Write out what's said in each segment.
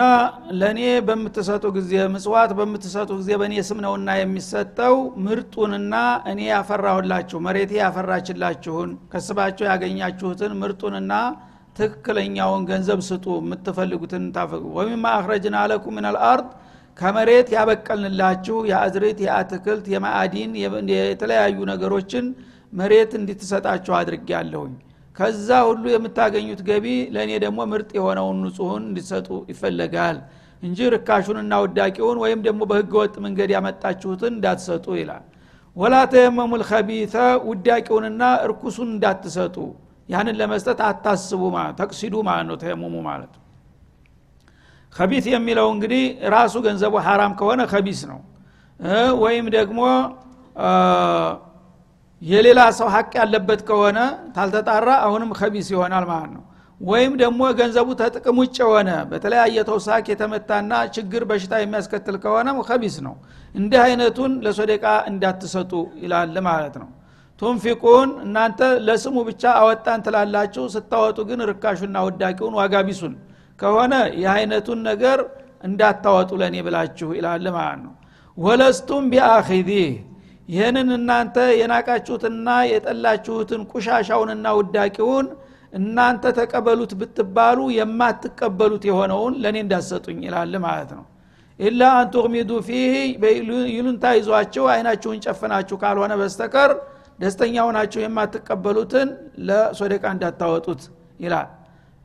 እና ለእኔ በምትሰጡ ጊዜ ምጽዋት በምትሰጡ ጊዜ በእኔ ስም ነውና የሚሰጠው ምርጡንና እኔ ያፈራሁላችሁ መሬቴ ያፈራችላችሁን ከስባቸው ያገኛችሁትን ምርጡንና ትክክለኛውን ገንዘብ ስጡ የምትፈልጉትን ታፈቁ ወሚማ አክረጅና ለኩም ምን አልአርድ ከመሬት ያበቀልንላችሁ የአዝሬት የአትክልት የማዕዲን የተለያዩ ነገሮችን መሬት እንድትሰጣችሁ አድርጌ ያለሁኝ ከዛ ሁሉ የምታገኙት ገቢ ለእኔ ደግሞ ምርጥ የሆነውን ንጹሁን እንዲሰጡ ይፈለጋል እንጂ ርካሹንና ውዳቂውን ወይም ደግሞ በህገ ወጥ መንገድ ያመጣችሁትን እንዳትሰጡ ይላል። ወላ ተየመሙ ልከቢተ ውዳቂውንና እርኩሱን እንዳትሰጡ። ያንን ለመስጠት አታስቡ ማለት ተቅሲዱ ማለት ነው ተየሙሙ ማለት። ከቢት የሚለው እንግዲህ ራሱ ገንዘቡ ሐራም ከሆነ ከቢስ ነው። ወይም ደግሞ የሌላ ሰው ሀቅ ያለበት ከሆነ ታልተጣራ አሁንም ከቢስ ይሆናል ማለት ነው። ወይም ደግሞ ገንዘቡ ተጥቅም ውጭ የሆነ በተለያየ ተውሳክ የተመታና ችግር በሽታ የሚያስከትል ከሆነ ከቢስ ነው። እንዲህ አይነቱን ለሶደቃ እንዳትሰጡ ይላል ማለት ነው። ቱንፊቁን እናንተ ለስሙ ብቻ አወጣን ትላላችሁ ስታወጡ ግን ርካሹና ውዳቂውን ዋጋ ቢሱን ከሆነ ይህ አይነቱን ነገር እንዳታወጡ ለእኔ ብላችሁ ይላል ማለት ነው። ወለስቱም ቢአኺዚህ ይህንን እናንተ የናቃችሁትና የጠላችሁትን ቁሻሻውንና ውዳቂውን እናንተ ተቀበሉት ብትባሉ የማትቀበሉት የሆነውን ለእኔ እንዳሰጡኝ ይላል ማለት ነው። ኢላ አንቱቅሚዱ ፊህ ይሉንታ ይዟችሁ አይናችሁን ጨፍናችሁ ካልሆነ በስተቀር ደስተኛ ሆናችሁ የማትቀበሉትን ለሶደቃ እንዳታወጡት ይላል።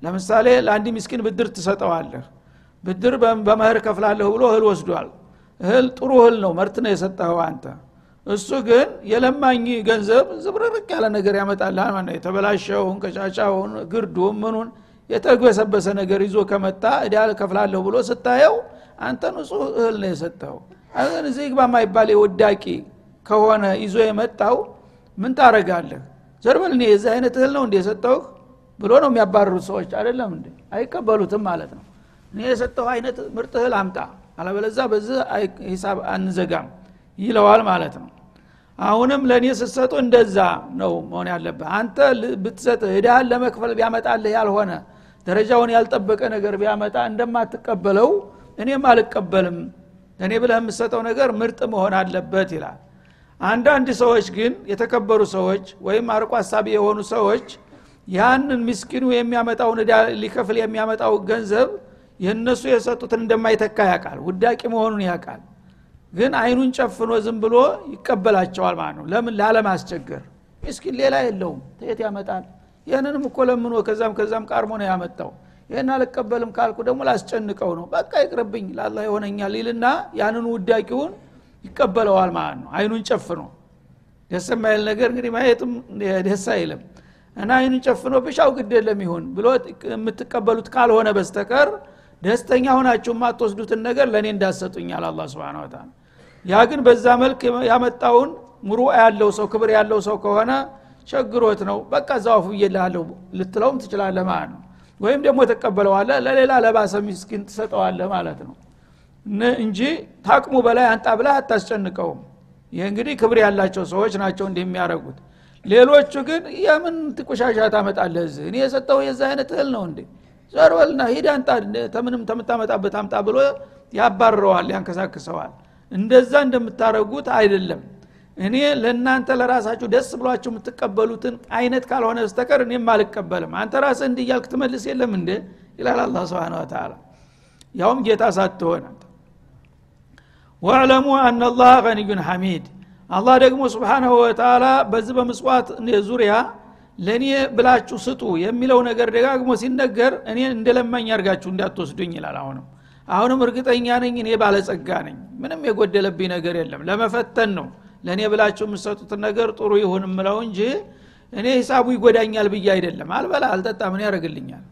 ለምሳሌ ለአንድ ምስኪን ብድር ትሰጠዋለህ። ብድር በመህር ከፍላለሁ ብሎ እህል ወስዷል። እህል ጥሩ እህል ነው መርት ነው የሰጠኸው አንተ እሱ ግን የለማኝ ገንዘብ ዝብርርቅ ያለ ነገር ያመጣልሃል ማለት የተበላሸውን ቀጫጫውን ግርዱን ምኑን የተግበሰበሰ ነገር ይዞ ከመጣ እዳ ከፍላለሁ ብሎ ስታየው አንተ ንጹህ እህል ነው የሰጠው እዚህ ግባ ማይባል የወዳቂ ከሆነ ይዞ የመጣው ምን ታረጋለህ ዘርበል የዚህ አይነት እህል ነው እንደ የሰጠውህ ብሎ ነው የሚያባርሩት ሰዎች። አይደለም እንዴ? አይቀበሉትም ማለት ነው። እኔ የሰጠው አይነት ምርጥ እህል አምጣ አለበለዛ በዚህ ሂሳብ አንዘጋም ይለዋል ማለት ነው አሁንም ለእኔ ስትሰጡ እንደዛ ነው መሆን ያለብህ። አንተ ብትሰጥ ህዳህን ለመክፈል ቢያመጣልህ ያልሆነ ደረጃውን ያልጠበቀ ነገር ቢያመጣ እንደማትቀበለው እኔም አልቀበልም። ለእኔ ብለህ የምትሰጠው ነገር ምርጥ መሆን አለበት ይላል። አንዳንድ ሰዎች ግን የተከበሩ ሰዎች ወይም አርቆ ሀሳቢ የሆኑ ሰዎች ያንን ምስኪኑ የሚያመጣውን እዳ ሊከፍል የሚያመጣው ገንዘብ የእነሱ የሰጡትን እንደማይተካ ያውቃል። ውዳቂ መሆኑን ያውቃል ግን አይኑን ጨፍኖ ዝም ብሎ ይቀበላቸዋል ማለት ነው። ለምን? ላለማስቸገር። ምስኪን ሌላ የለውም። ተየት ያመጣል። ይህንንም እኮ ለምኖ ከዛም ከዛም ቃርሞ ነው ያመጣው። ይህን አልቀበልም ካልኩ ደግሞ ላስጨንቀው ነው። በቃ ይቅርብኝ ላላ ይሆነኛል ይልና ያንን ውዳቂውን ይቀበለዋል ማለት ነው። አይኑን ጨፍኖ ደስ የማይል ነገር እንግዲህ ማየትም ደስ አይልም። እና አይኑን ጨፍኖ ብሻው ግድ የለም ይሁን ብሎ የምትቀበሉት ካልሆነ በስተቀር ደስተኛ ሆናችሁ የማትወስዱትን ነገር ለእኔ እንዳሰጡኛል አላ ስብን ታላ ያ ግን በዛ መልክ ያመጣውን ሙሩ ያለው ሰው ክብር ያለው ሰው ከሆነ ቸግሮት ነው። በቃ ዛዋፉ እየልሃለሁ ልትለውም ትችላለ ማለት ነው። ወይም ደግሞ ተቀበለዋለ ለሌላ ለባሰ ሚስኪን ትሰጠዋለህ ማለት ነው። እንጂ ታቅሙ በላይ አንጣ ብላ አታስጨንቀውም። ይህ እንግዲህ ክብር ያላቸው ሰዎች ናቸው እንዲህ የሚያደረጉት ሌሎቹ ግን የምን ቆሻሻ ታመጣለህ እዚህ? እኔ የሰጠው የዛ አይነት እህል ነው እንዴ? ዘርበልና ሂድ አንጣ ተምንም ተምታመጣበት አምጣ ብሎ ያባርረዋል ያንከሳክሰዋል እንደዛ እንደምታረጉት አይደለም። እኔ ለእናንተ ለራሳችሁ ደስ ብሏችሁ የምትቀበሉትን አይነት ካልሆነ በስተቀር እኔም አልቀበልም። አንተ ራስህ እንዲህ ትመልስ የለም እንዴ? ይላል አላ ስብን ተላ ያውም ጌታ ሳትሆን ወዕለሙ አናላህ ገኒዩን ሐሚድ። አላህ ደግሞ ስብሓናሁ ወተላ በዚህ በምጽዋት ዙሪያ ለእኔ ብላችሁ ስጡ የሚለው ነገር ደጋግሞ ሲነገር እኔ እንደለማኝ አርጋችሁ እንዳትወስዱኝ ይላል አሁንም አሁንም እርግጠኛ ነኝ እኔ ባለጸጋ ነኝ። ምንም የጎደለብኝ ነገር የለም። ለመፈተን ነው። ለእኔ ብላችሁ የምሰጡትን ነገር ጥሩ ይሁን ምለው እንጂ እኔ ሂሳቡ ይጎዳኛል ብዬ አይደለም። አልበላ አልጠጣ ምን ያደረግልኛል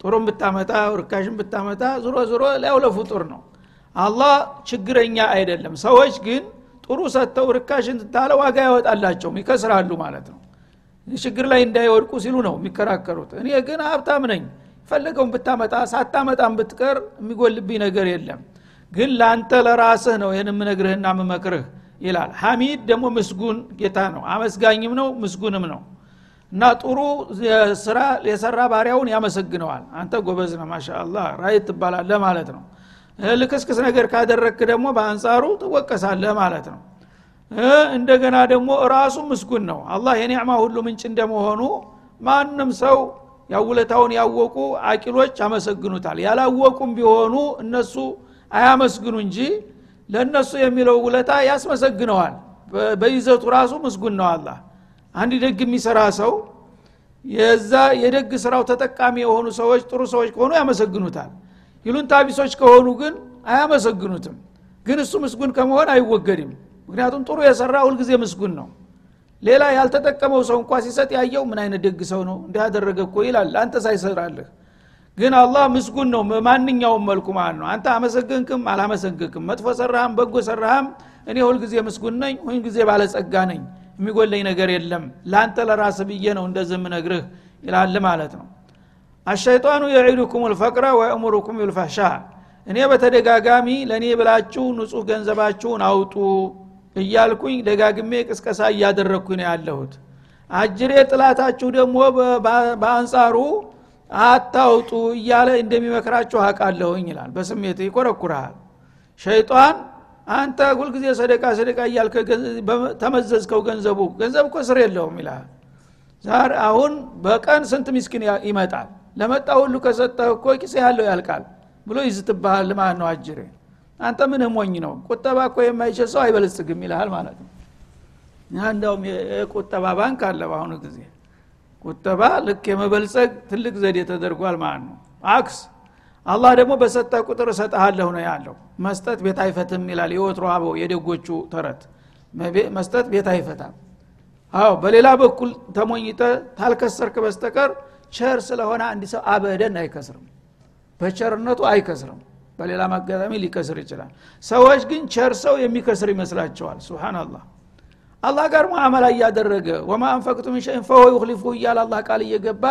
ጥሩም ብታመጣ ርካሽም ብታመጣ ዙሮ ዙሮ ሊያው ለፍጡር ነው። አላህ ችግረኛ አይደለም። ሰዎች ግን ጥሩ ሰጥተው ርካሽን ታለ ዋጋ ያወጣላቸውም ይከስራሉ ማለት ነው። ችግር ላይ እንዳይወድቁ ሲሉ ነው የሚከራከሩት። እኔ ግን ሀብታም ነኝ ፈለገውን ብታመጣ ሳታመጣም ብትቀር የሚጎልብኝ ነገር የለም። ግን ለአንተ ለራስህ ነው ይህን የምነግርህና የምመክርህ ይላል። ሐሚድ ደግሞ ምስጉን ጌታ ነው። አመስጋኝም ነው ምስጉንም ነው። እና ጥሩ ስራ የሰራ ባሪያውን ያመሰግነዋል። አንተ ጎበዝ ነው ማሻአላ right ትባላለህ ማለት ነው። ልክስክስ ነገር ካደረግክ ደግሞ በአንጻሩ ትወቀሳለህ ማለት ነው። እንደገና ደግሞ ራሱ ምስጉን ነው። አላህ የኒዕማ ሁሉ ምንጭ እንደመሆኑ ማንም ሰው ያውለታውን ያወቁ አቂሎች ያመሰግኑታል ያላወቁም ቢሆኑ እነሱ አያመስግኑ እንጂ ለእነሱ የሚለው ውለታ ያስመሰግነዋል። በይዘቱ ራሱ ምስጉን ነው አላህ። አንድ ደግ የሚሰራ ሰው የዛ የደግ ስራው ተጠቃሚ የሆኑ ሰዎች ጥሩ ሰዎች ከሆኑ ያመሰግኑታል። ይሉንታ ቢሶች ከሆኑ ግን አያመሰግኑትም። ግን እሱ ምስጉን ከመሆን አይወገድም። ምክንያቱም ጥሩ የሰራ ሁልጊዜ ምስጉን ነው ሌላ ያልተጠቀመው ሰው እንኳ ሲሰጥ ያየው ምን አይነት ደግ ሰው ነው? እንዲያደረገ እኮ ይላል። አንተ ሳይሰራልህ ግን አላህ ምስጉን ነው። በማንኛውም መልኩ ማለት ነው። አንተ አመሰግንክም አላመሰግንክም መጥፎ ሰራህም በጎ ሰራህም እኔ ሁልጊዜ ምስጉን ነኝ ሁልጊዜ ባለጸጋ ነኝ የሚጎለኝ ነገር የለም። ለአንተ ለራስ ብዬ ነው እንደዚህ ምነግርህ ይላል ማለት ነው። አሸይጣኑ የዒዱኩም ልፈቅረ ወየእሙሩኩም ልፈሻ እኔ በተደጋጋሚ ለእኔ ብላችሁ ንጹህ ገንዘባችሁን አውጡ እያልኩኝ ደጋግሜ ቅስቀሳ እያደረግኩኝ ነው ያለሁት። አጅሬ ጥላታችሁ ደግሞ በአንጻሩ አታውጡ እያለ እንደሚመክራችሁ አቃለሁኝ ይላል። በስሜት ይኮረኩረሃል ሸይጣን አንተ ሁልጊዜ ሰደቃ ሰደቃ እያልከ ተመዘዝከው ገንዘቡ ገንዘብ እኮ ስር የለውም ይልሃል ዛር አሁን በቀን ስንት ሚስኪን ይመጣል? ለመጣ ሁሉ ከሰጠህ እኮ ኪስ ያለው ያልቃል ብሎ ይዝትብሃል ማለት ነው አጅሬ አንተ ምን ሞኝ ነው? ቁጠባ እኮ የማይችል ሰው አይበለጽግም ይልሃል ማለት ነው። እንደውም የቁጠባ ባንክ አለ በአሁኑ ጊዜ። ቁጠባ ልክ የመበልጸግ ትልቅ ዘዴ ተደርጓል ማለት ነው። عكس አላህ ደግሞ በሰጠ ቁጥር እሰጠሃለሁ ነው ያለው። መስጠት ቤት አይፈትም ይላል የወትሮ አበው የደጎቹ ተረት። መስጠት ቤት አይፈታም። አዎ በሌላ በኩል ተሞኝተ ታልከሰርክ በስተቀር ቸር ስለሆነ አንድ ሰው أبدا አይከስርም። በቸርነቱ አይከስርም በሌላ ማጋጣሚ ሊከስር ይችላል። ሰዎች ግን ቸር ሰው የሚከስር ይመስላቸዋል። ስብናላህ አላህ ጋር ሙዓመላ እያደረገ ወማ አንፈቅቱ ምን ፈወ ዩክሊፉ እያለ አላህ ቃል እየገባ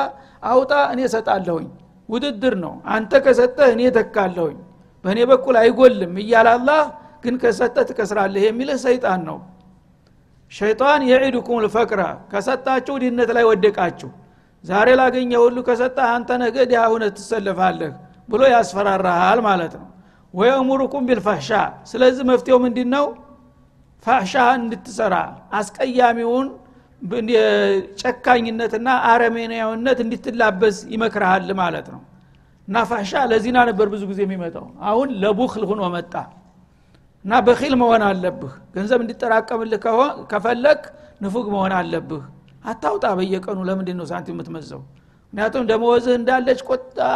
አውጣ እኔ ሰጣለሁኝ ውድድር ነው። አንተ ከሰጠህ እኔ ተካለሁኝ በእኔ በኩል አይጎልም እያለ አላህ ግን ከሰጠህ ትከስራለህ የሚልህ ሰይጣን ነው። ሸይጣን የዒዱኩም ልፈቅራ ከሰጣችሁ ድህነት ላይ ወደቃችሁ። ዛሬ ላገኘ ሁሉ ከሰጠህ አንተ ነገ ድሃ ሁነት ትሰለፋለህ ብሎ ያስፈራራሃል ማለት ነው። ወየእሙሩኩም ቢልፋሻ ስለዚህ መፍትሄው ምንድ ነው ፋሻህን እንድትሰራ አስቀያሚውን ጨካኝነትና አረሜናዊነት እንድትላበስ ይመክርሃል ማለት ነው። እና ፋሻ ለዚና ነበር ብዙ ጊዜ የሚመጣው። አሁን ለቡክል ሁኖ መጣ። እና በኪል መሆን አለብህ። ገንዘብ እንዲጠራቀምልህ ከፈለግ ንፉግ መሆን አለብህ። አታውጣ በየቀኑ ለምንድ ነው ሳንቲም የምትመዘው ምክንያቱም ደመወዝህ እንዳለች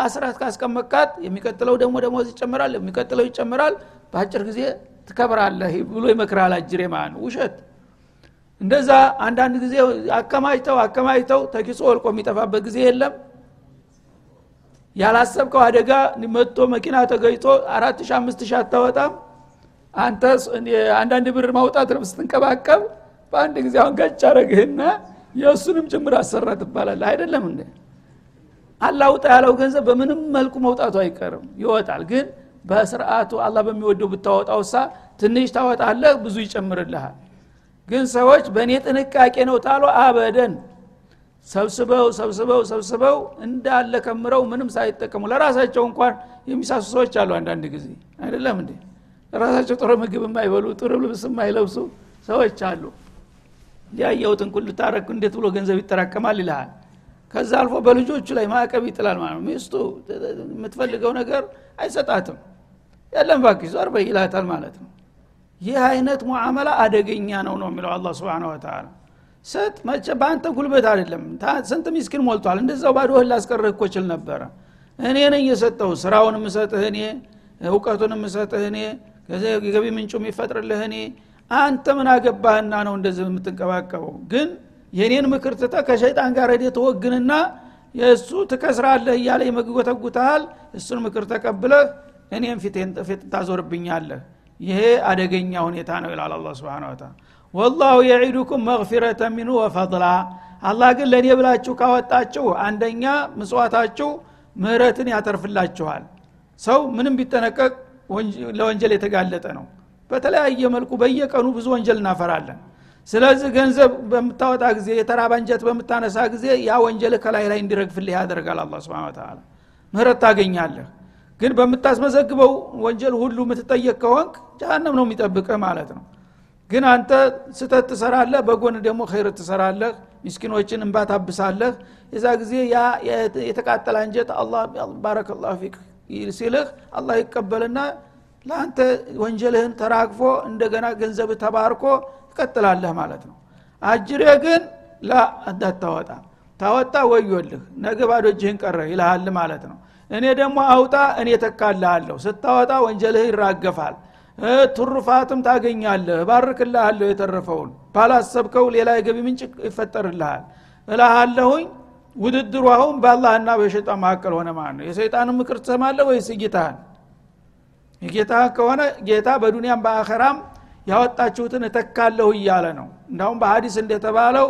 አስራት ካስቀመቃት የሚቀጥለው ደግሞ ደመወዝ ይጨምራል የሚቀጥለው ይጨምራል። በአጭር ጊዜ ትከብራለህ ብሎ ይመክራል አጅሬ ማለት ውሸት። እንደዛ አንዳንድ ጊዜ አከማጅተው አከማጅተው ተኪሶ ወልቆ የሚጠፋበት ጊዜ የለም። ያላሰብከው አደጋ መጥቶ መኪና ተገጭቶ አራት ሺ አምስት ሺ አታወጣም። አንተ አንዳንድ ብር ማውጣት ነው ስትንቀባቀብ በአንድ ጊዜ አሁን ገጭ አረግህና የእሱንም ጭምር አሰራ ትባላለህ። አይደለም እንደ አላውጣ ያለው ገንዘብ በምንም መልኩ መውጣቱ አይቀርም። ይወጣል ግን በስርአቱ አላህ በሚወደው ብታወጣው ሳ ትንሽ ታወጣለህ ብዙ ይጨምርልሃል። ግን ሰዎች በእኔ ጥንቃቄ ነው ታሎ አበደን። ሰብስበው ሰብስበው ሰብስበው እንዳለ ከምረው ምንም ሳይጠቀሙ ለራሳቸው እንኳን የሚሳሱ ሰዎች አሉ አንዳንድ ጊዜ። አይደለም እንዴ? ለራሳቸው ጥሩ ምግብ የማይበሉ ጥሩ ልብስ የማይለብሱ ሰዎች አሉ። ያየሁትን ኩል ታረክ እንዴት ብሎ ገንዘብ ይጠራቀማል ይልሃል ከዛ አልፎ በልጆቹ ላይ ማዕቀብ ይጥላል ማለት ነው። ሚስቱ የምትፈልገው ነገር አይሰጣትም። የለም ባኪ ዞር በይ ይላታል ማለት ነው። ይህ አይነት ሙዓመላ አደገኛ ነው ነው የሚለው አላ ስብን ወተላ ስጥ መቼ በአንተ ጉልበት አይደለም። ስንት ሚስኪን ሞልቷል። እንደዛው ባዶህን ላስቀርህ እኮ ችል ነበረ። እኔ ነኝ የሰጠው። ስራውን ምሰጥህ እኔ እውቀቱን ምሰጥህ እኔ ገቢ ምንጩ የሚፈጥርልህ እኔ። አንተ ምን አገባህና ነው እንደዚህ የምትንቀባቀበው? ግን የኔን ምክር ትተ ከሸይጣን ጋር ሄደ ተወግንና የእሱ ትከስራለህ እያለ ይመግጎተጉተሃል እሱን ምክር ተቀብለህ እኔም ፊቴን ፊት ታዞርብኛለህ። ይሄ አደገኛ ሁኔታ ነው ይላል አላ ስብን ወተላ ወላሁ የዒዱኩም መግፊረተ ሚኑ ወፈضላ አላህ ግን ለእኔ ብላችሁ ካወጣችሁ አንደኛ ምጽዋታችሁ ምህረትን ያተርፍላችኋል። ሰው ምንም ቢጠነቀቅ ለወንጀል የተጋለጠ ነው። በተለያየ መልኩ በየቀኑ ብዙ ወንጀል እናፈራለን ስለዚህ ገንዘብ በምታወጣ ጊዜ የተራባ እንጀት በምታነሳ ጊዜ ያ ወንጀል ከላይ ላይ እንዲረግፍልህ ያደርጋል አላ ስብን ተላ ምህረት ታገኛለህ። ግን በምታስመዘግበው ወንጀል ሁሉ የምትጠየቅ ከሆንክ ጃሃንም ነው የሚጠብቅህ ማለት ነው። ግን አንተ ስተት ትሰራለህ በጎን ደግሞ ኸይር ትሰራለህ ምስኪኖችን እንባ ታብሳለህ። የዛ ጊዜ ያ የተቃጠለ አንጀት አላ ባረከላ ፊክ ሲልህ አላህ ይቀበልና ለአንተ ወንጀልህን ተራግፎ እንደገና ገንዘብህ ተባርኮ ትቀጥላለህ ማለት ነው። አጅሬ ግን ላ ታወጣ ወዮልህ ነገ ባዶ እጅህን ቀረ ይልሃል ማለት ነው። እኔ ደግሞ አውጣ እኔ ተካልሃለሁ። ስታወጣ ወንጀልህ ይራገፋል። ትሩፋትም ታገኛለህ። ባርክልሃለሁ የተረፈውን። ባላሰብከው ሌላ የገቢ ምንጭ ይፈጠርልሃል። እላሃለሁኝ ውድድሩ አሁን በአላህና በሸጣን መካከል ሆነ ማለት ነው። የሰይጣንን ምክር ትሰማለህ ወይስ ጌታህን የጌታህን ከሆነ ጌታ በዱንያም በአኸራም ያወጣችሁትን እተካለሁ እያለ ነው። እንዳሁም በሀዲስ እንደተባለው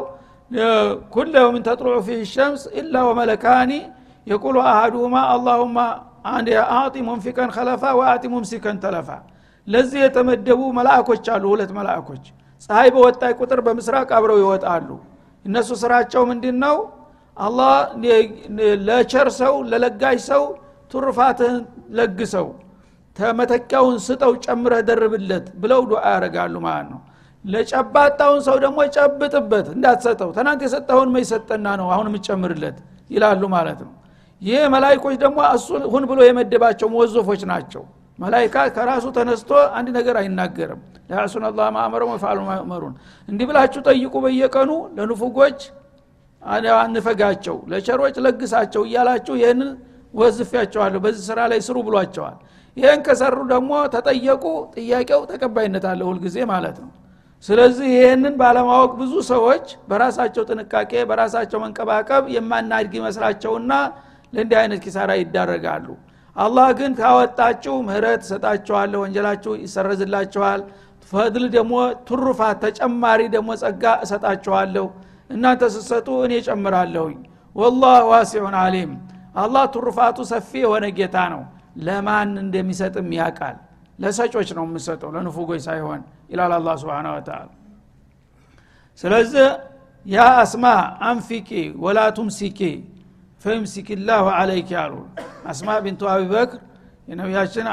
ኩለ የውምን ተጥሉዑ ፊህ ሸምስ ኢላ ወመለካኒ የቁሉ አሃዱሁማ አላሁማ አዕጢ ሙንፊቀን ከለፋ ወአዕጢ ሙምሲከን ተለፋ። ለዚህ የተመደቡ መላእኮች አሉ ሁለት መላእኮች። ፀሐይ በወጣይ ቁጥር በምስራቅ አብረው ይወጣሉ። እነሱ ስራቸው ምንድን ነው አላህ ለቸር ሰው ለለጋሽ ሰው ቱርፋትህን ለግሰው ተመተኪያውን ስጠው ጨምረህ ደርብለት ብለው ዱዓ ያደርጋሉ ማለት ነው። ለጨባጣውን ሰው ደግሞ ጨብጥበት እንዳትሰጠው። ትናንት የሰጠውን መይሰጠና ነው አሁን የምጨምርለት ይላሉ ማለት ነው። ይህ መላይኮች ደግሞ እሱ ሁን ብሎ የመደባቸው መወዞፎች ናቸው። መላይካ ከራሱ ተነስቶ አንድ ነገር አይናገርም። ለያሱን አላ ማእመረም ወፋሉ ማእመሩን እንዲህ ብላችሁ ጠይቁ በየቀኑ ለንፉጎች አንፈጋቸው ለቸሮች ለግሳቸው እያላችሁ ይህንን ወዝፊያቸዋለሁ በዚህ ስራ ላይ ስሩ ብሏቸዋል ይህን ከሰሩ ደግሞ ተጠየቁ። ጥያቄው ተቀባይነት አለ ሁልጊዜ ማለት ነው። ስለዚህ ይህንን ባለማወቅ ብዙ ሰዎች በራሳቸው ጥንቃቄ በራሳቸው መንቀባቀብ የማናድግ ይመስላቸውና ለእንዲህ አይነት ኪሳራ ይዳረጋሉ። አላህ ግን ካወጣችሁ ምህረት ሰጣችኋለሁ ወንጀላችሁ ይሰረዝላችኋል። ፈድል ደግሞ ትሩፋት ተጨማሪ ደግሞ ጸጋ እሰጣችኋለሁ። እናንተ ስትሰጡ እኔ ጨምራለሁኝ ወላህ ዋሲዑን አሊም አላህ ትሩፋቱ ሰፊ የሆነ ጌታ ነው ለማን እንደሚሰጥም ያቃል ለሰጮች ነው የምሰጠው ለንፉጎች ሳይሆን ይላል አላ ስብን ወተላ ስለዚህ يا أسماء أنفقي ولا تمسكي فيمسك الله عليك አሉ። አስማ ቢንቱ አቢበክር የነቢያችን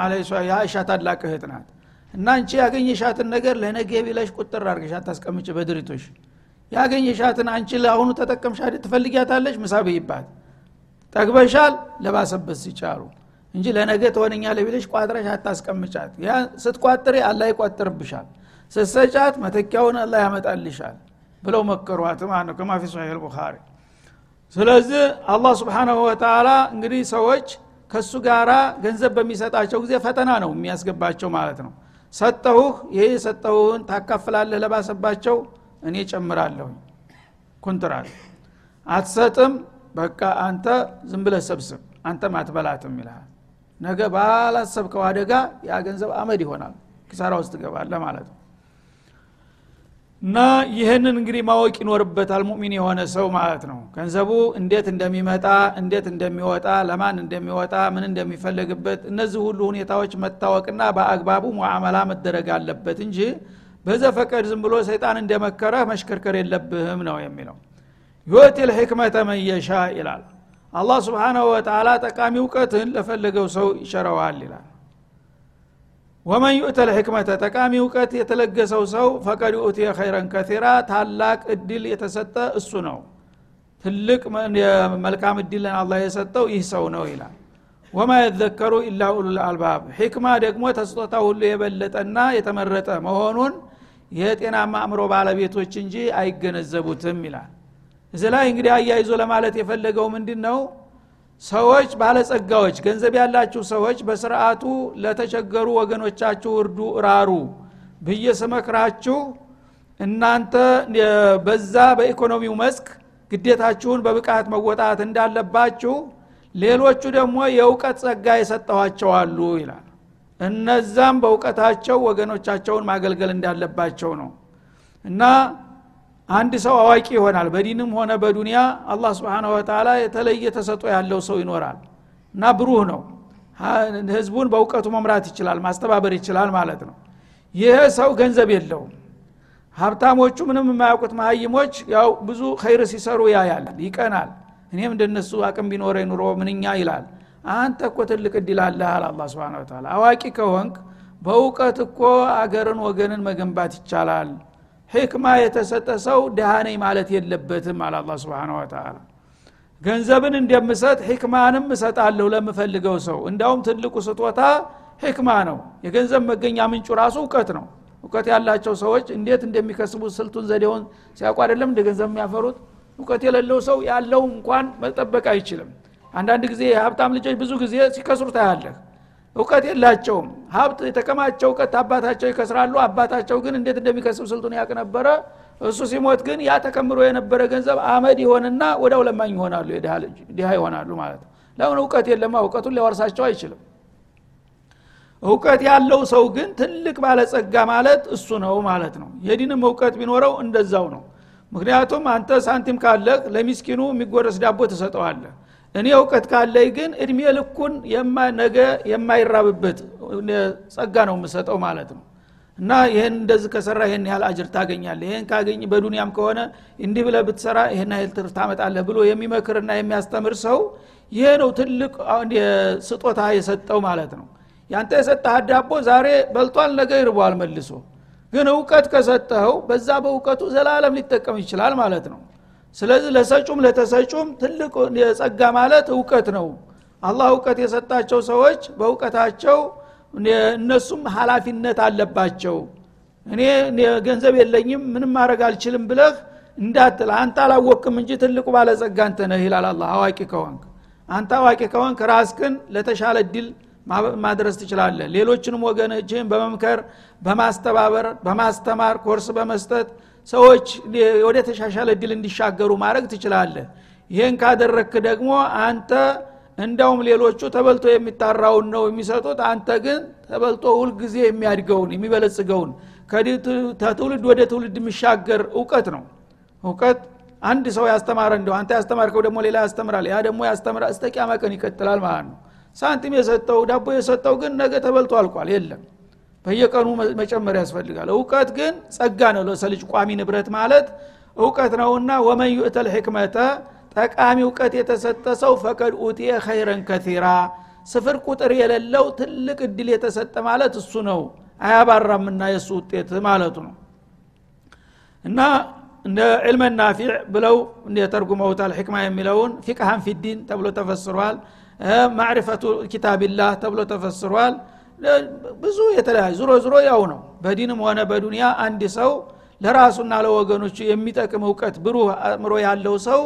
የአይሻ ታላቅ እህት ናት። እና አንቺ ያገኘሻትን ነገር ለነገ ብለሽ ቁጥር አርገሽ አታስቀምጭ በድሪቶሽ። ያገኘሻትን አንቺ ለአሁኑ ተጠቀምሻ ትፈልጊያታለሽ? ምሳ ጠግበሻል ለባሰበት ሲቻሉ እንጂ ለነገ ትሆነኛለች ብለሽ ቋጥረሽ አታስቀምጫት። ያ ስትቋጥሬ አላ ይቋጥርብሻል። ስትሰጫት መተኪያውን አላ ያመጣልሻል ብለው መከሯት ማለት ነው ከማፊ ሶሒህ ልቡኻሪ ስለዚህ አላህ ስብሓናሁ ወተላ እንግዲህ ሰዎች ከእሱ ጋራ ገንዘብ በሚሰጣቸው ጊዜ ፈተና ነው የሚያስገባቸው ማለት ነው። ሰጠሁህ ይሄ የሰጠሁህን ታካፍላለህ ለባሰባቸው እኔ ጨምራለሁ ኩንትራት አትሰጥም በቃ አንተ ዝም ብለህ ሰብስብ አንተም አትበላትም ይልሃል ነገ ባላሰብከው አደጋ ያ ገንዘብ አመድ ይሆናል። ኪሳራ ውስጥ ትገባለ ማለት ነው። እና ይህንን እንግዲህ ማወቅ ይኖርበታል ሙሚን የሆነ ሰው ማለት ነው። ገንዘቡ እንዴት እንደሚመጣ እንዴት እንደሚወጣ ለማን እንደሚወጣ ምን እንደሚፈለግበት እነዚህ ሁሉ ሁኔታዎች መታወቅና በአግባቡ ሙዓመላ መደረግ አለበት እንጂ በዘፈቀድ ዝም ብሎ ሰይጣን እንደመከረ መሽከርከር የለብህም ነው የሚለው። ዩቲ ልሕክመተ መየሻ ይላል አላህ ስብሓናሁ ወተላ ጠቃሚ እውቀትን ለፈለገው ሰው ይሸረዋል ይላል። ወመን ዩእተ ልሕክመተ ጠቃሚ እውቀት የተለገሰው ሰው ፈቀድ ኡትየ ኸይረን ከቲራ ታላቅ እድል የተሰጠ እሱ ነው። ትልቅ መልካም እድልን አላህ የሰጠው ይህ ሰው ነው ይላል። ወማ የዘከሩ ኢላ ኡሉል አልባብ ሕክማ ደግሞ ተስጦታ ሁሉ የበለጠና የተመረጠ መሆኑን የጤናማ አእምሮ ባለቤቶች እንጂ አይገነዘቡትም ይላል እዚ ላይ እንግዲህ አያይዞ ለማለት የፈለገው ምንድን ነው ሰዎች ባለጸጋዎች ገንዘብ ያላችሁ ሰዎች በስርዓቱ ለተቸገሩ ወገኖቻችሁ እርዱ እራሩ ብዬ ስመክራችሁ እናንተ በዛ በኢኮኖሚው መስክ ግዴታችሁን በብቃት መወጣት እንዳለባችሁ ሌሎቹ ደግሞ የእውቀት ጸጋ የሰጠኋቸው አሉ ይላል። እነዛም በእውቀታቸው ወገኖቻቸውን ማገልገል እንዳለባቸው ነው። እና አንድ ሰው አዋቂ ይሆናል። በዲንም ሆነ በዱንያ አላህ ስብን ወተላ የተለየ ተሰጦ ያለው ሰው ይኖራል እና ብሩህ ነው። ህዝቡን በእውቀቱ መምራት ይችላል ማስተባበር ይችላል ማለት ነው። ይህ ሰው ገንዘብ የለውም። ሀብታሞቹ ምንም የማያውቁት መሀይሞች ያው ብዙ ኸይር ሲሰሩ ያያል ይቀናል። እኔም እንደነሱ አቅም ቢኖረ ኑሮ ምንኛ ይላል። አንተ እኮ ትልቅ እድል አለህ አለ አላ ስብን አዋቂ ከሆንክ በእውቀት እኮ አገርን ወገንን መገንባት ይቻላል ሕክማ የተሰጠ ሰው ድሃ ነኝ ማለት የለበትም አለ አላ ስብን ወተላ ገንዘብን እንደምሰጥ ሕክማንም እሰጣለሁ ለምፈልገው ሰው። እንዳውም ትልቁ ስጦታ ሕክማ ነው። የገንዘብ መገኛ ምንጩ ራሱ እውቀት ነው። እውቀት ያላቸው ሰዎች እንዴት እንደሚከስቡት ስልቱን ዘዴውን ሲያውቁ አይደለም እንደ ገንዘብ የሚያፈሩት? እውቀት የሌለው ሰው ያለው እንኳን መጠበቅ አይችልም። አንዳንድ ጊዜ የሀብታም ልጆች ብዙ ጊዜ ሲከስሩ ታያለህ እውቀት የላቸውም። ሀብት የተከማቸው እውቀት አባታቸው ይከስራሉ። አባታቸው ግን እንዴት እንደሚከስብ ስልቱን ያቅ ነበረ። እሱ ሲሞት ግን ያ ተከምሮ የነበረ ገንዘብ አመድ ይሆንና ወዳው ለማኝ ይሆናሉ። ድሃ ይሆናሉ ማለት ነው። ለምን እውቀት የለማ? እውቀቱን ሊያወርሳቸው አይችልም። እውቀት ያለው ሰው ግን ትልቅ ባለጸጋ ማለት እሱ ነው ማለት ነው። የዲንም እውቀት ቢኖረው እንደዛው ነው። ምክንያቱም አንተ ሳንቲም ካለህ ለሚስኪኑ የሚጎረስ ዳቦ ትሰጠዋለህ እኔ እውቀት ካለይ ግን እድሜ ልኩን ነገ የማይራብበት ጸጋ ነው የምሰጠው ማለት ነው። እና ይህን እንደዚህ ከሰራ ይህን ያህል አጅር ታገኛለህ። ይህን ካገኝ በዱንያም ከሆነ እንዲህ ብለ ብትሰራ ይህን ያህል ትርፍ ታመጣለህ ብሎ የሚመክርና የሚያስተምር ሰው ይሄ ነው ትልቅ ስጦታ የሰጠው ማለት ነው። ያንተ የሰጠህ ዳቦ ዛሬ በልቷል ነገ ይርቧል መልሶ። ግን እውቀት ከሰጠኸው በዛ በእውቀቱ ዘላለም ሊጠቀም ይችላል ማለት ነው ስለዚህ ለሰጩም ለተሰጩም ትልቅ የጸጋ ማለት እውቀት ነው። አላህ እውቀት የሰጣቸው ሰዎች በእውቀታቸው እነሱም ሀላፊነት አለባቸው። እኔ ገንዘብ የለኝም ምንም ማድረግ አልችልም ብለህ እንዳትል አንተ አላወቅም እንጂ ትልቁ ባለጸጋ አንተ ነህ ይላል አላ አዋቂ ከሆንክ አንተ አዋቂ ከሆንክ ራስክን ለተሻለ እድል ማድረስ ትችላለህ። ሌሎችንም ወገኖችህን በመምከር በማስተባበር በማስተማር ኮርስ በመስጠት ሰዎች ወደ ተሻሻለ እድል እንዲሻገሩ ማድረግ ትችላለህ። ይህን ካደረክ ደግሞ አንተ እንዳውም ሌሎቹ ተበልቶ የሚጣራውን ነው የሚሰጡት አንተ ግን ተበልቶ ሁልጊዜ የሚያድገውን የሚበለጽገውን። ከትውልድ ወደ ትውልድ የሚሻገር እውቀት ነው። እውቀት አንድ ሰው ያስተማረ እንደው አንተ ያስተማርከው ደግሞ ሌላ ያስተምራል ያ ደግሞ ያስተምራል እስተ ቀን ይቀጥላል ማለት ነው። ሳንቲም የሰጠው ዳቦ የሰጠው ግን ነገ ተበልቶ አልቋል የለም በየቀኑ መጨመር ያስፈልጋል። እውቀት ግን ጸጋ ነው ለሰልጅ ቋሚ ንብረት ማለት እውቀት ነውና ወመን ዩእተል ሕክመተ ጠቃሚ እውቀት የተሰጠ ሰው ፈቀድ ኡቲየ ኸይረን ከቲራ ስፍር ቁጥር የሌለው ትልቅ እድል የተሰጠ ማለት እሱ ነው። አያባራምና የእሱ ውጤት ማለቱ ነው። እና እንደ ዕልመ ናፊዕ ብለው ተርጉመውታል ሕክማ የሚለውን ፊቅሃን ፊዲን ተብሎ ተፈስሯል። ማዕሪፈቱ ኪታቢላህ ተብሎ ተፈስሯል ብዙ የተለያዩ ዝሮ ዝሮ ያው ነው። በዲንም ሆነ በዱንያ አንድ ሰው ለራሱና ለወገኖቹ የሚጠቅም እውቀት ብሩህ አእምሮ ያለው ሰው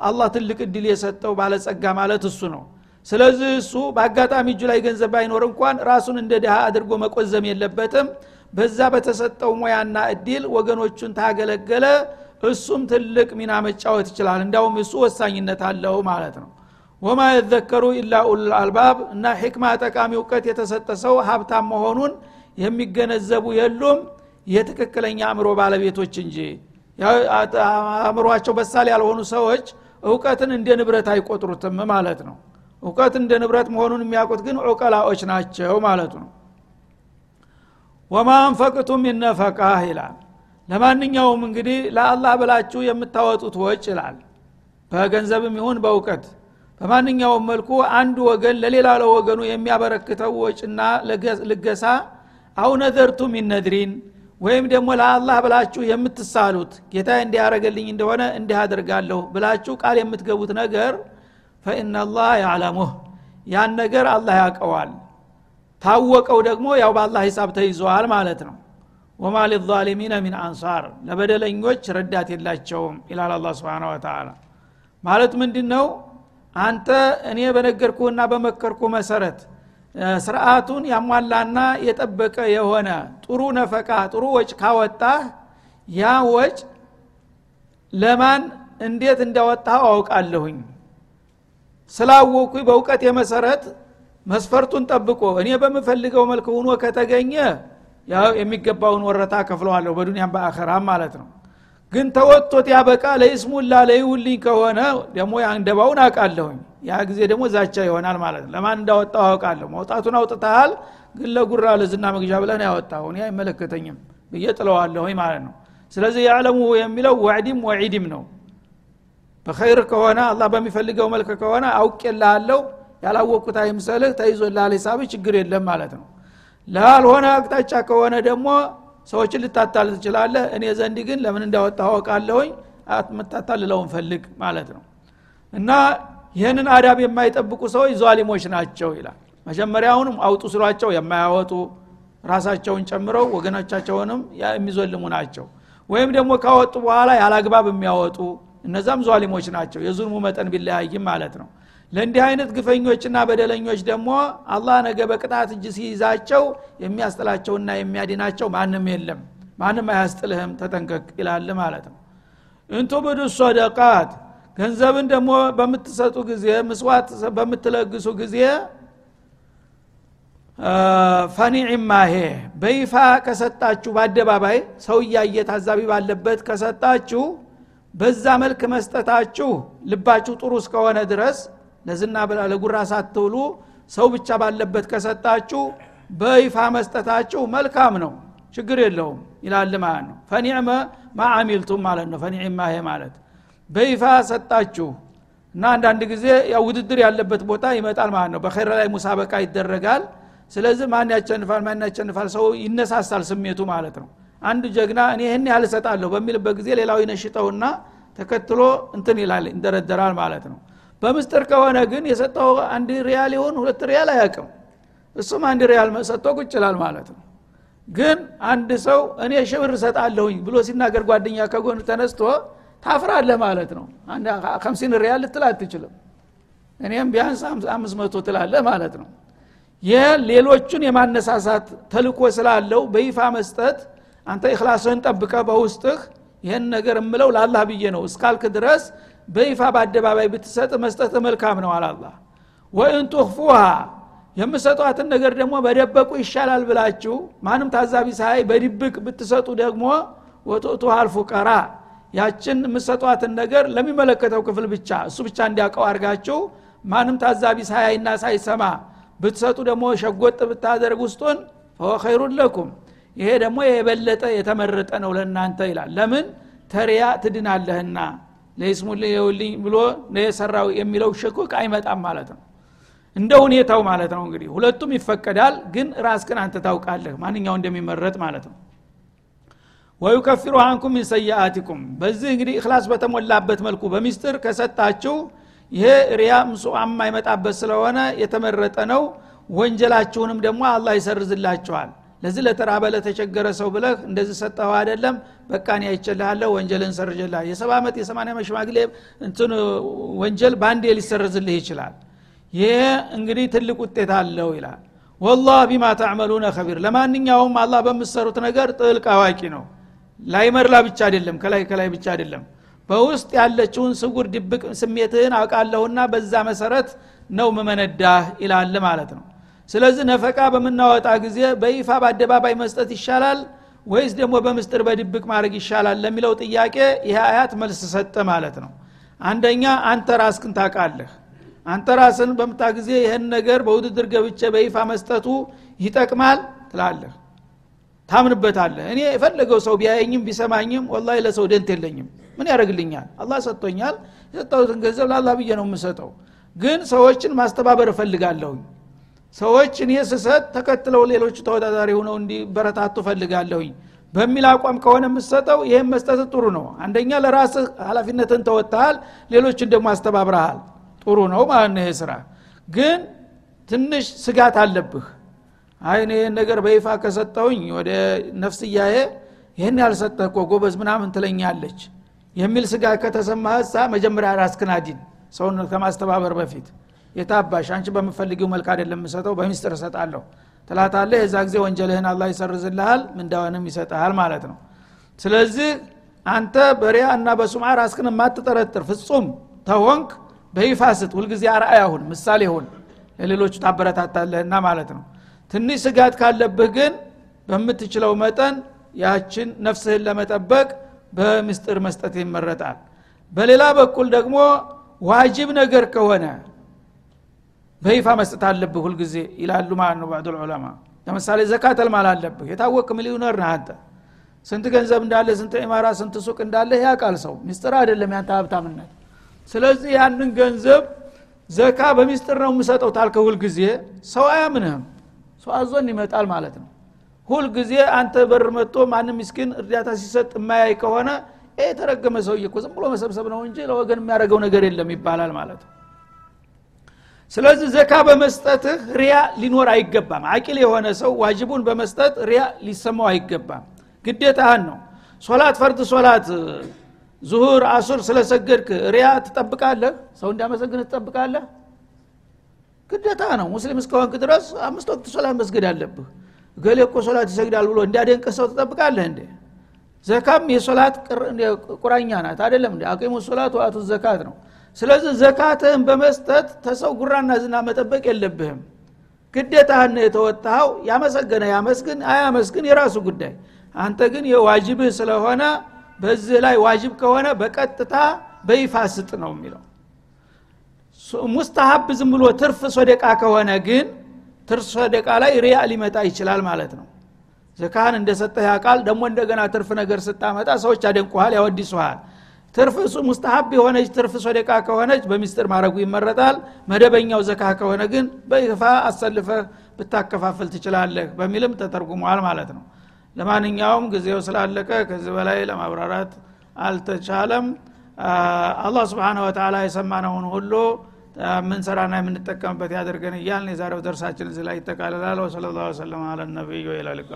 አላህ ትልቅ እድል የሰጠው ባለጸጋ ማለት እሱ ነው። ስለዚህ እሱ በአጋጣሚ እጁ ላይ ገንዘብ ባይኖር እንኳን ራሱን እንደ ድሃ አድርጎ መቆዘም የለበትም። በዛ በተሰጠው ሙያና እድል ወገኖቹን ታገለገለ እሱም ትልቅ ሚና መጫወት ይችላል። እንዳውም እሱ ወሳኝነት አለው ማለት ነው ወማ የዘከሩ ኢላ ኡሉል አልባብ እና ሕክማ ጠቃሚ እውቀት የተሰጠ ሰው ሀብታም መሆኑን የሚገነዘቡ የሉም። የትክክለኛ አእምሮ ባለቤቶች እንጂ። አእምሯቸው በሳል ያልሆኑ ሰዎች እውቀትን እንደ ንብረት አይቆጥሩትም ማለት ነው። እውቀት እንደ ንብረት መሆኑን የሚያውቁት ግን ዑቀላዎች ናቸው ማለቱ ነው። ወማ አንፈቅቱም ይነፈቃህ ይላል። ለማንኛውም እንግዲህ ለአላህ ብላችሁ የምታወጡት ወጭ ይላል። በገንዘብም ይሁን በእውቀት በማንኛውም መልኩ አንድ ወገን ለሌላ ለወገኑ የሚያበረክተው ወጭና ልገሳ አው ነዘርቱ ሚን ወይም ደግሞ ለአላህ ብላችሁ የምትሳሉት ጌታ እንዲያረገልኝ እንደሆነ እንዲህ አደርጋለሁ ብላችሁ ቃል የምትገቡት ነገር ፈኢናላህ ያዕለሙህ ያን ነገር አላህ ያውቀዋል። ታወቀው ደግሞ ያው በአላህ ሂሳብ ተይዘዋል ማለት ነው። ወማ ሊዛሊሚነ ሚን አንሳር ለበደለኞች ረዳት የላቸውም ይላል አላ ስብን ወተላ ማለት ምንድን ነው አንተ እኔ በነገርኩህና በመከርኩ መሰረት ስርአቱን ያሟላና የጠበቀ የሆነ ጥሩ ነፈቃ ጥሩ ወጭ ካወጣህ ያ ወጭ ለማን እንዴት እንዳወጣው አውቃለሁኝ። ስላወኩኝ በእውቀት የመሰረት መስፈርቱን ጠብቆ እኔ በምፈልገው መልክ ሁኖ ከተገኘ ያው የሚገባውን ወረታ ከፍለዋለሁ በዱኒያም በአኸራም ማለት ነው ግን ተወጥቶት ያበቃ ለይስሙላ ለይውልኝ ከሆነ ደግሞ አንደባውን አውቃለሁኝ። ያ ጊዜ ደግሞ ዛቻ ይሆናል ማለት ነው። ለማን እንዳወጣው አውቃለሁ? መውጣቱን አውጥተሃል ግን ለጉራ ለዝና መግዣ ብለን ያወጣው እኔ አይመለከተኝም ብዬ ጥለዋለሁኝ ማለት ነው። ስለዚህ ያዕለሙ የሚለው ወዕዲም ወዒድም ነው። በኸይር ከሆነ አላህ በሚፈልገው መልክ ከሆነ አውቄልሃለሁ ያላወቅኩት አይምሰልህ ተይዞልሃል ሂሳብ ችግር የለም ማለት ነው። ላልሆነ አቅጣጫ ከሆነ ደግሞ ሰዎችን ልታታል ትችላለህ? እኔ ዘንድ ግን ለምን እንዳወጣ አወቃለሁኝ የምታታልለውን ፈልግ ማለት ነው። እና ይህንን አዳብ የማይጠብቁ ሰዎች ዟሊሞች ናቸው ይላል። መጀመሪያውንም አውጡ ስሏቸው የማያወጡ ራሳቸውን ጨምረው ወገኖቻቸውንም የሚዞልሙ ናቸው። ወይም ደግሞ ካወጡ በኋላ ያላግባብ የሚያወጡ እነዛም ዟሊሞች ናቸው። የዙልሙ መጠን ቢለያይም ማለት ነው ለእንዲህ አይነት ግፈኞችና በደለኞች ደግሞ አላህ ነገ በቅጣት እጅ ሲይዛቸው የሚያስጥላቸውና የሚያድናቸው ማንም የለም። ማንም አያስጥልህም ተጠንቀቅ ይላል ማለት ነው። እንቱብዱ ሶደቃት ገንዘብን ደግሞ በምትሰጡ ጊዜ ምስዋት በምትለግሱ ጊዜ ፈኒዕማሄ በይፋ ከሰጣችሁ በአደባባይ ሰው እያየ ታዛቢ ባለበት ከሰጣችሁ በዛ መልክ መስጠታችሁ ልባችሁ ጥሩ እስከሆነ ድረስ ለዝና ለጉራ ሳትውሉ ሰው ብቻ ባለበት ከሰጣችሁ በይፋ መስጠታችሁ መልካም ነው ችግር የለውም ይላል ማለት ነው። ፈኒዕመ ማአሚልቱም ማለት ነው። ፈኒዕማሄ ማለት በይፋ ሰጣችሁ እና አንዳንድ ጊዜ ያው ውድድር ያለበት ቦታ ይመጣል ማለት ነው። በኸይር ላይ ሙሳበቃ ይደረጋል። ስለዚህ ማን ያቸንፋል ማን ያቸንፋል ሰው ይነሳሳል ስሜቱ ማለት ነው። አንድ ጀግና እኔ ይህን ያህል እሰጣለሁ በሚልበት ጊዜ ሌላው ይነሽጠውና ተከትሎ እንትን ይላል ይንደረደራል ማለት ነው በምስጥር ከሆነ ግን የሰጠው አንድ ሪያል ይሁን ሁለት ሪያል አያቅም እሱም አንድ ሪያል ሰጥቶ ቁጭ ማለት ነው። ግን አንድ ሰው እኔ ሽብር እሰጣለሁኝ ብሎ ሲናገር ጓደኛ ከጎን ተነስቶ ታፍራለህ ማለት ነው። ከምሲን ሪያል ልትል አትችልም። እኔም ቢያንስ አምስት መቶ ትላለህ ማለት ነው። ይህ ሌሎቹን የማነሳሳት ተልኮ ስላለው በይፋ መስጠት አንተ እክላስህን ጠብቀ በውስጥህ ይህን ነገር እምለው ለአላህ ብዬ ነው። እስካልክ ድረስ በይፋ በአደባባይ ብትሰጥ መስጠት መልካም ነው አላላ ወይን ቱኽፉሃ የምሰጧትን ነገር ደግሞ በደበቁ ይሻላል ብላችሁ ማንም ታዛቢ ሳይ በድብቅ ብትሰጡ ደግሞ ወጡቱሃ አልፉቀራ ያችን የምሰጧትን ነገር ለሚመለከተው ክፍል ብቻ እሱ ብቻ እንዲያውቀው አድርጋችሁ ማንም ታዛቢ ሳያይና ሳይሰማ ብትሰጡ ደግሞ ሸጎጥ ብታደርግ ውስጡን ፈወ ለኩም። ይሄ ደግሞ የበለጠ የተመረጠ ነው ለእናንተ ይላል። ለምን? ተሪያ ትድናለህና ለይስሙል የውልኝ ብሎ የሰራው የሚለው ሽኩክ አይመጣም ማለት ነው። እንደ ሁኔታው ማለት ነው እንግዲህ። ሁለቱም ይፈቀዳል ግን ራስክን አንተ ታውቃለህ ማንኛው እንደሚመረጥ ማለት ነው። ወዩከፊሩ አንኩም ሚን ሰያአቲኩም በዚህ እንግዲህ እክላስ በተሞላበት መልኩ በሚስጥር ከሰጣችሁ ይሄ ሪያ ምሱአም የማይመጣበት ስለሆነ የተመረጠ ነው። ወንጀላችሁንም ደግሞ አላህ ይሰርዝላችኋል። ለዚህ ለተራበ ለተቸገረ ሰው ብለህ እንደዚህ ሰጠው አይደለም በቃ እኔ አይችልሃለሁ ወንጀልን ሰርጅልሃል የሰባ ዓመት የሰማንያ መሽማግሌ እንትን ወንጀል በአንዴ ሊሰርዝልህ ይችላል። ይሄ እንግዲህ ትልቅ ውጤት አለው ይላል። ወላህ ቢማ ተዕመሉነ ከቢር ለማንኛውም አላህ በምሰሩት ነገር ጥልቅ አዋቂ ነው። ላይመርላ ብቻ አይደለም ከላይ ከላይ ብቻ አይደለም። በውስጥ ያለችውን ስጉር ድብቅ ስሜትህን አውቃለሁና በዛ መሰረት ነው መመነዳህ ይላል ማለት ነው። ስለዚህ ነፈቃ በምናወጣ ጊዜ በይፋ በአደባባይ መስጠት ይሻላል ወይስ ደግሞ በምስጥር በድብቅ ማድረግ ይሻላል ለሚለው ጥያቄ ይህ አያት መልስ ሰጠ ማለት ነው። አንደኛ አንተ ራስክን ታቃለህ አንተ ራስን በምታ ጊዜ ይህን ነገር በውድድር ገብቼ በይፋ መስጠቱ ይጠቅማል ትላለህ። ታምንበታለህ። እኔ የፈለገው ሰው ቢያየኝም ቢሰማኝም ወላ ለሰው ደንት የለኝም። ምን ያደርግልኛል? አላህ ሰጥቶኛል። የሰጠሁትን ገንዘብ ለአላህ ብዬ ነው የምሰጠው። ግን ሰዎችን ማስተባበር እፈልጋለሁኝ ሰዎች እኔ ስሰጥ ተከትለው ሌሎቹ ተወዳዳሪ ሆነው እንዲበረታቱ እፈልጋለሁኝ። በሚል አቋም ከሆነ የምሰጠው ይህም መስጠት ጥሩ ነው። አንደኛ ለራስህ ሀላፊነትን ተወጥተሃል ሌሎችን ደግሞ አስተባብረሃል። ጥሩ ነው ማለት ነው ይሄ ስራ። ግን ትንሽ ስጋት አለብህ። አይ እኔ ይህን ነገር በይፋ ከሰጠውኝ ወደ ነፍስያዬ ይህን ያልሰጠህ እኮ ጎበዝ ምናምን ትለኛለች የሚል ስጋት ከተሰማህ መጀመሪያ ራስክን አዲን ሰውን ከማስተባበር በፊት የታባሽ አንቺ በምፈልጊው መልክ አይደለም የምሰጠው በሚስጥር እሰጣለሁ። ትላታለህ የዛ ጊዜ ወንጀልህን አላ ይሰርዝልሃል ምንዳውንም ይሰጠሃል ማለት ነው። ስለዚህ አንተ በሪያ እና በሱምዓ ራስክን የማትጠረጥር ፍጹም ተሆንክ በይፋ ሁልጊዜ አርአያ ሁን ምሳሌ ሁን። ለሌሎቹ ታበረታታለህና ማለት ነው። ትንሽ ስጋት ካለብህ ግን በምትችለው መጠን ያችን ነፍስህን ለመጠበቅ በምስጥር መስጠት ይመረጣል። በሌላ በኩል ደግሞ ዋጅብ ነገር ከሆነ በይፋ መስጠት አለብህ ሁልጊዜ ይላሉ ማለት ነው ባዕዱ ዑለማ። ለምሳሌ ዘካተል ማል አለብህ። የታወቅ ሚሊዮነር ነህ አንተ። ስንት ገንዘብ እንዳለ ስንት ኢማራ ስንት ሱቅ እንዳለ ያውቃል ሰው። ሚስጥር አይደለም ያንተ ሀብታምነት። ስለዚህ ያንን ገንዘብ ዘካ በሚስጥር ነው የምሰጠው ታልከ ሁልጊዜ። ሰው አያምንህም። ሰው አዞን ይመጣል ማለት ነው። ሁልጊዜ አንተ በር መጥቶ ማንም ምስኪን እርዳታ ሲሰጥ የማያይ ከሆነ የተረገመ ሰውዬ እኮ ዝም ብሎ መሰብሰብ ነው እንጂ ለወገን የሚያደርገው ነገር የለም ይባላል ማለት ነው ስለዚህ ዘካ በመስጠትህ ሪያ ሊኖር አይገባም። አቂል የሆነ ሰው ዋጅቡን በመስጠት ሪያ ሊሰማው አይገባም። ግዴታህን ነው። ሶላት ፈርድ ሶላት ዙሁር አሱር ስለሰገድክ ሪያ ትጠብቃለህ? ሰው እንዲያመሰግን ትጠብቃለህ? ግዴታ ነው። ሙስሊም እስከሆንክ ድረስ አምስት ወቅት ሶላት መስገድ አለብህ። ገሌ እኮ ሶላት ይሰግዳል ብሎ እንዲያደንቅ ሰው ትጠብቃለህ እንዴ? ዘካም የሶላት ቁራኛ ናት። አይደለም እንዴ? አቂሙ ሶላት ዋቱ ዘካት ነው ስለዚህ ዘካትህን በመስጠት ተሰው ጉራና ዝና መጠበቅ የለብህም። ግዴታህን የተወጣኸው። ያመሰገነ ያመስግን አያመስግን የራሱ ጉዳይ። አንተ ግን የዋጅብህ ስለሆነ በዚህ ላይ ዋጅብ ከሆነ በቀጥታ በይፋ ስጥ ነው የሚለው። ሙስተሀብ ዝም ብሎ ትርፍ ሶደቃ ከሆነ ግን ትርፍ ሶደቃ ላይ ሪያ ሊመጣ ይችላል ማለት ነው። ዘካህን እንደሰጠህ ያቃል ደግሞ እንደገና ትርፍ ነገር ስታመጣ ሰዎች ያደንቁሃል ያወዲሱሃል ትርፍ እሱ የሆነች ትርፍ ሶደቃ ከሆነች በሚስጥር ማድረጉ ይመረጣል። መደበኛው ዘካ ከሆነ ግን በይፋ አሰልፈህ ብታከፋፍል ትችላለህ በሚልም ተተርጉሟል ማለት ነው። ለማንኛውም ጊዜው ስላለቀ ከዚህ በላይ ለማብራራት አልተቻለም። አላህ ስብሓን ወተላ የሰማነውን ሁሉ ምንሰራና የምንጠቀምበት ያደርገን እያልን የዛሬው ደርሳችን እዚህ ላይ ይጠቃልላል ወሰለ ላሁ ሰለም አለ ወይላልቃ